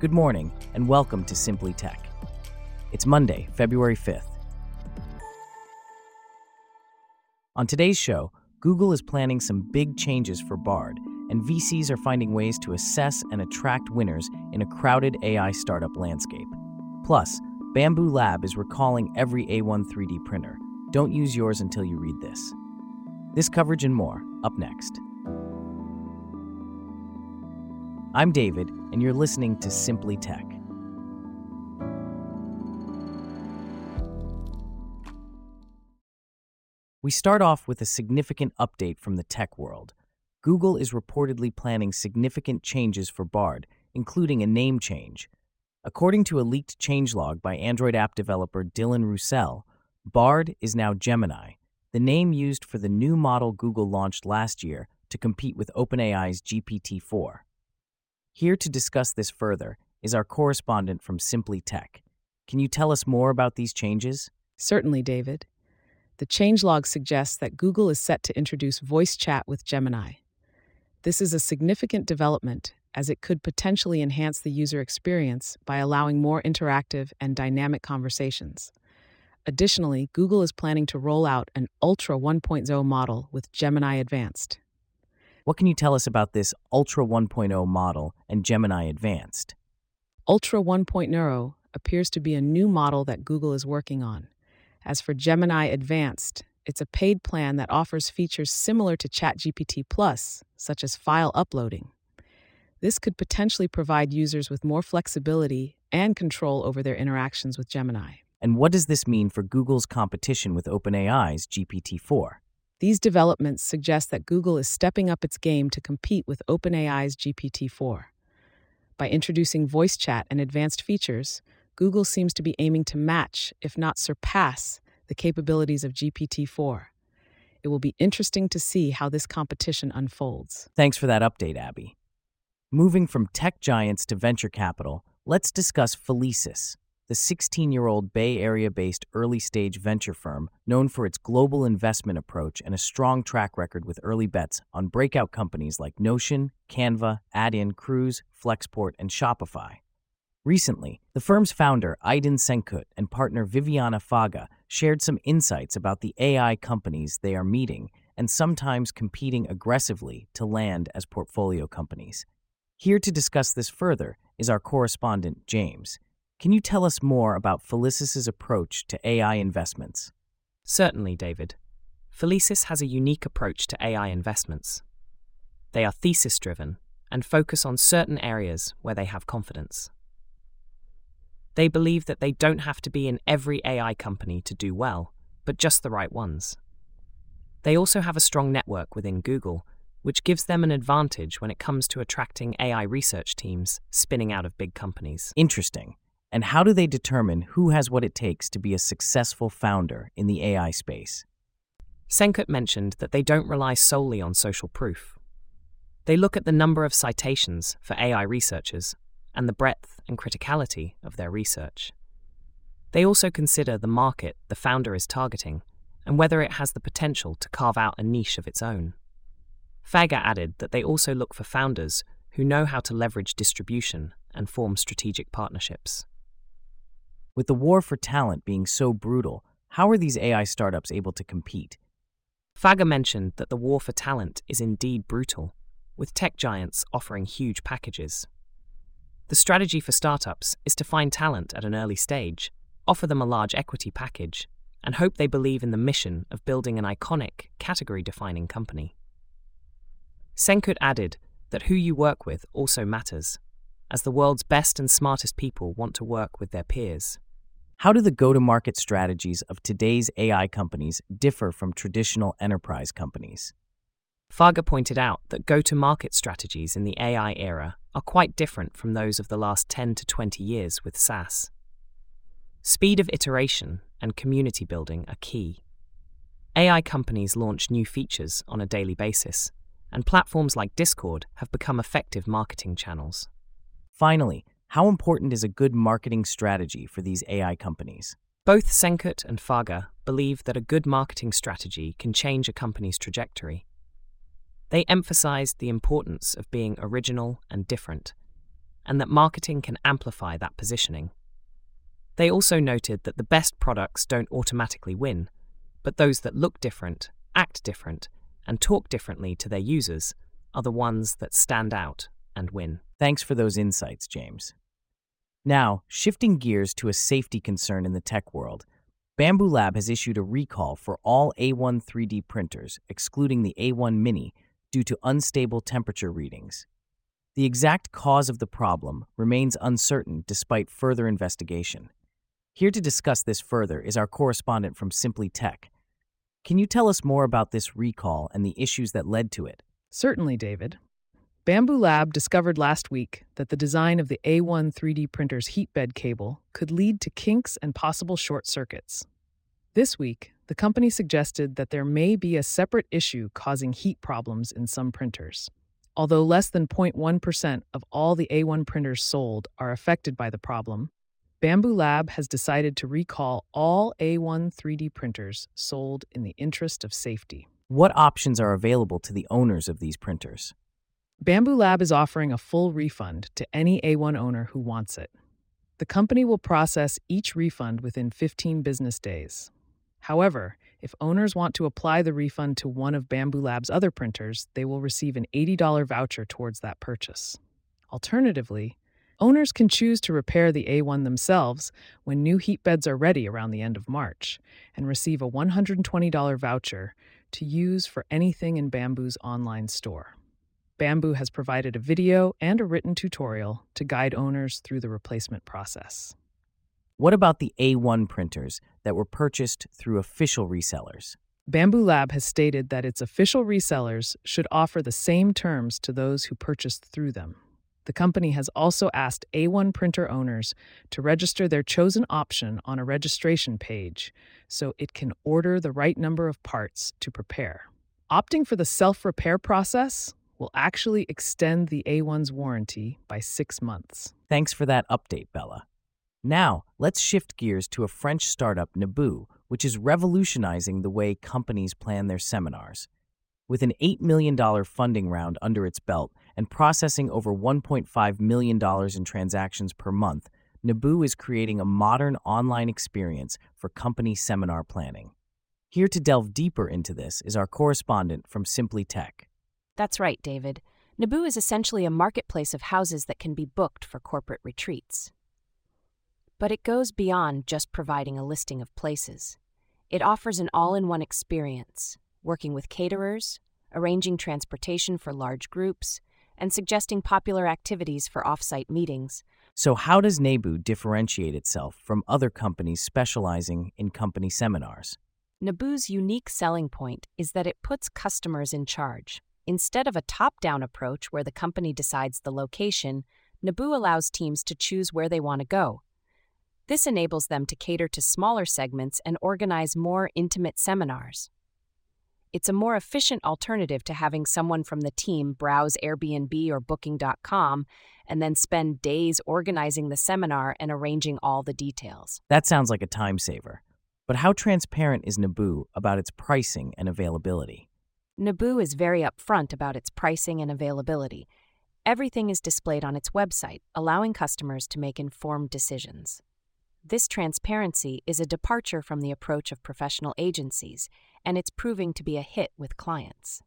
Good morning, and welcome to Simply Tech. It's Monday, February 5th. On today's show, Google is planning some big changes for Bard, and VCs are finding ways to assess and attract winners in a crowded AI startup landscape. Plus, Bambu Lab is recalling every A1 3D printer. Don't use yours until you read this. This coverage and more, up next. I'm David, and you're listening to Simply Tech. We start off with a significant update from the tech world. Google is reportedly planning significant changes for Bard, including a name change. According to a leaked changelog by Android app developer Dylan Roussel, Bard is now Gemini, the name used for the new model Google launched last year to compete with OpenAI's GPT 4. Here to discuss this further is our correspondent from Simply Tech. Can you tell us more about these changes? Certainly, David. The changelog suggests that Google is set to introduce voice chat with Gemini. This is a significant development as it could potentially enhance the user experience by allowing more interactive and dynamic conversations. Additionally, Google is planning to roll out an Ultra 1.0 model with Gemini Advanced. What can you tell us about this Ultra 1.0 model and Gemini Advanced? Ultra 1.0 appears to be a new model that Google is working on. As for Gemini Advanced, it's a paid plan that offers features similar to ChatGPT Plus, such as file uploading. This could potentially provide users with more flexibility and control over their interactions with Gemini. And what does this mean for Google's competition with OpenAI's GPT 4? These developments suggest that Google is stepping up its game to compete with OpenAI's GPT 4. By introducing voice chat and advanced features, Google seems to be aiming to match, if not surpass, the capabilities of GPT 4. It will be interesting to see how this competition unfolds. Thanks for that update, Abby. Moving from tech giants to venture capital, let's discuss Felicis, the 16 year old Bay Area based early stage venture firm known for its global investment approach and a strong track record with early bets on breakout companies like Notion, Canva, Adyen, Cruise, Flexport, and Shopify. Recently, the firm's founder, Aydin Senkut, and partner Viviana Faga shared some insights about the AI companies they are meeting and sometimes competing aggressively to land as portfolio companies. Here to discuss this further is our correspondent, James. Can you tell us more about Felicis's approach to AI investments? Certainly, David. Felicis has a unique approach to AI investments. They are thesis driven and focus on certain areas where they have confidence. They believe that they don't have to be in every AI company to do well, but just the right ones. They also have a strong network within Google, which gives them an advantage when it comes to attracting AI research teams spinning out of big companies. Interesting. And how do they determine who has what it takes to be a successful founder in the AI space? Senkut mentioned that they don't rely solely on social proof. They look at the number of citations for AI researchers and the breadth and criticality of their research. They also consider the market the founder is targeting and whether it has the potential to carve out a niche of its own. Faga added that they also look for founders who know how to leverage distribution and form strategic partnerships. With the war for talent being so brutal, how are these AI startups able to compete? Faga mentioned that the war for talent is indeed brutal, with tech giants offering huge packages. The strategy for startups is to find talent at an early stage, offer them a large equity package, and hope they believe in the mission of building an iconic, category defining company. Senkut added that who you work with also matters, as the world's best and smartest people want to work with their peers. How do the go to market strategies of today's AI companies differ from traditional enterprise companies? Faga pointed out that go to market strategies in the AI era are quite different from those of the last 10 to 20 years with SaaS. Speed of iteration and community building are key. AI companies launch new features on a daily basis, and platforms like Discord have become effective marketing channels. Finally, how important is a good marketing strategy for these AI companies? Both Senkut and Faga believe that a good marketing strategy can change a company's trajectory. They emphasized the importance of being original and different, and that marketing can amplify that positioning. They also noted that the best products don't automatically win, but those that look different, act different, and talk differently to their users are the ones that stand out and win. Thanks for those insights, James. Now, shifting gears to a safety concern in the tech world, Bambu Lab has issued a recall for all A1 3D printers, excluding the A1 Mini, due to unstable temperature readings. The exact cause of the problem remains uncertain despite further investigation. Here to discuss this further is our correspondent from Simply Tech. Can you tell us more about this recall and the issues that led to it? Certainly, David. Bambu Lab discovered last week that the design of the A1 3D printer's heat bed cable could lead to kinks and possible short circuits. This week, the company suggested that there may be a separate issue causing heat problems in some printers. Although less than 0.1% of all the A1 printers sold are affected by the problem, Bambu Lab has decided to recall all A1 3D printers sold in the interest of safety. What options are available to the owners of these printers? Bambu Lab is offering a full refund to any A1 owner who wants it. The company will process each refund within 15 business days. However, if owners want to apply the refund to one of Bambu Lab's other printers, they will receive an $80 voucher towards that purchase. Alternatively, owners can choose to repair the A1 themselves when new heat beds are ready around the end of March and receive a $120 voucher to use for anything in Bambu's online store. Bambu has provided a video and a written tutorial to guide owners through the replacement process. What about the A1 printers that were purchased through official resellers? Bambu Lab has stated that its official resellers should offer the same terms to those who purchased through them. The company has also asked A1 printer owners to register their chosen option on a registration page so it can order the right number of parts to prepare. Opting for the self repair process will actually extend the A1's warranty by six months. Thanks for that update, Bella. Now, let's shift gears to a French startup, Naboo, which is revolutionizing the way companies plan their seminars. With an $8 million funding round under its belt and processing over $1.5 million in transactions per month, Naboo is creating a modern online experience for company seminar planning. Here to delve deeper into this is our correspondent from Simply Tech. That's right, David. Naboo is essentially a marketplace of houses that can be booked for corporate retreats. But it goes beyond just providing a listing of places. It offers an all in one experience, working with caterers, arranging transportation for large groups, and suggesting popular activities for off-site meetings. So, how does Naboo differentiate itself from other companies specializing in company seminars? Naboo's unique selling point is that it puts customers in charge. Instead of a top down approach where the company decides the location, Naboo allows teams to choose where they want to go. This enables them to cater to smaller segments and organize more intimate seminars. It's a more efficient alternative to having someone from the team browse Airbnb or Booking.com and then spend days organizing the seminar and arranging all the details. That sounds like a time saver. But how transparent is Naboo about its pricing and availability? Naboo is very upfront about its pricing and availability. Everything is displayed on its website, allowing customers to make informed decisions. This transparency is a departure from the approach of professional agencies, and it's proving to be a hit with clients.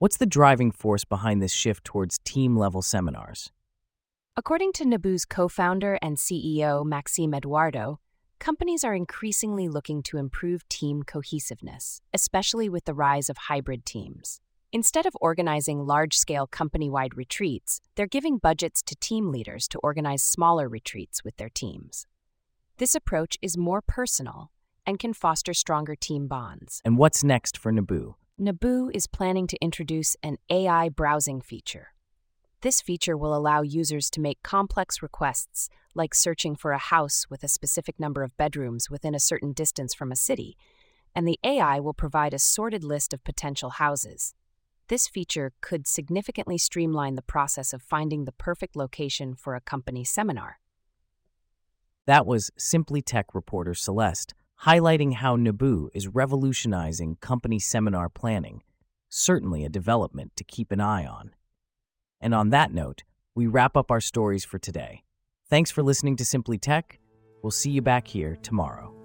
What's the driving force behind this shift towards team level seminars? According to Naboo's co founder and CEO, Maxime Eduardo, companies are increasingly looking to improve team cohesiveness, especially with the rise of hybrid teams. Instead of organizing large scale company wide retreats, they're giving budgets to team leaders to organize smaller retreats with their teams. This approach is more personal and can foster stronger team bonds. And what's next for Naboo? Naboo is planning to introduce an AI browsing feature. This feature will allow users to make complex requests like searching for a house with a specific number of bedrooms within a certain distance from a city, and the AI will provide a sorted list of potential houses. This feature could significantly streamline the process of finding the perfect location for a company seminar. That was Simply Tech reporter Celeste highlighting how Naboo is revolutionizing company seminar planning, certainly a development to keep an eye on. And on that note, we wrap up our stories for today. Thanks for listening to Simply Tech. We'll see you back here tomorrow.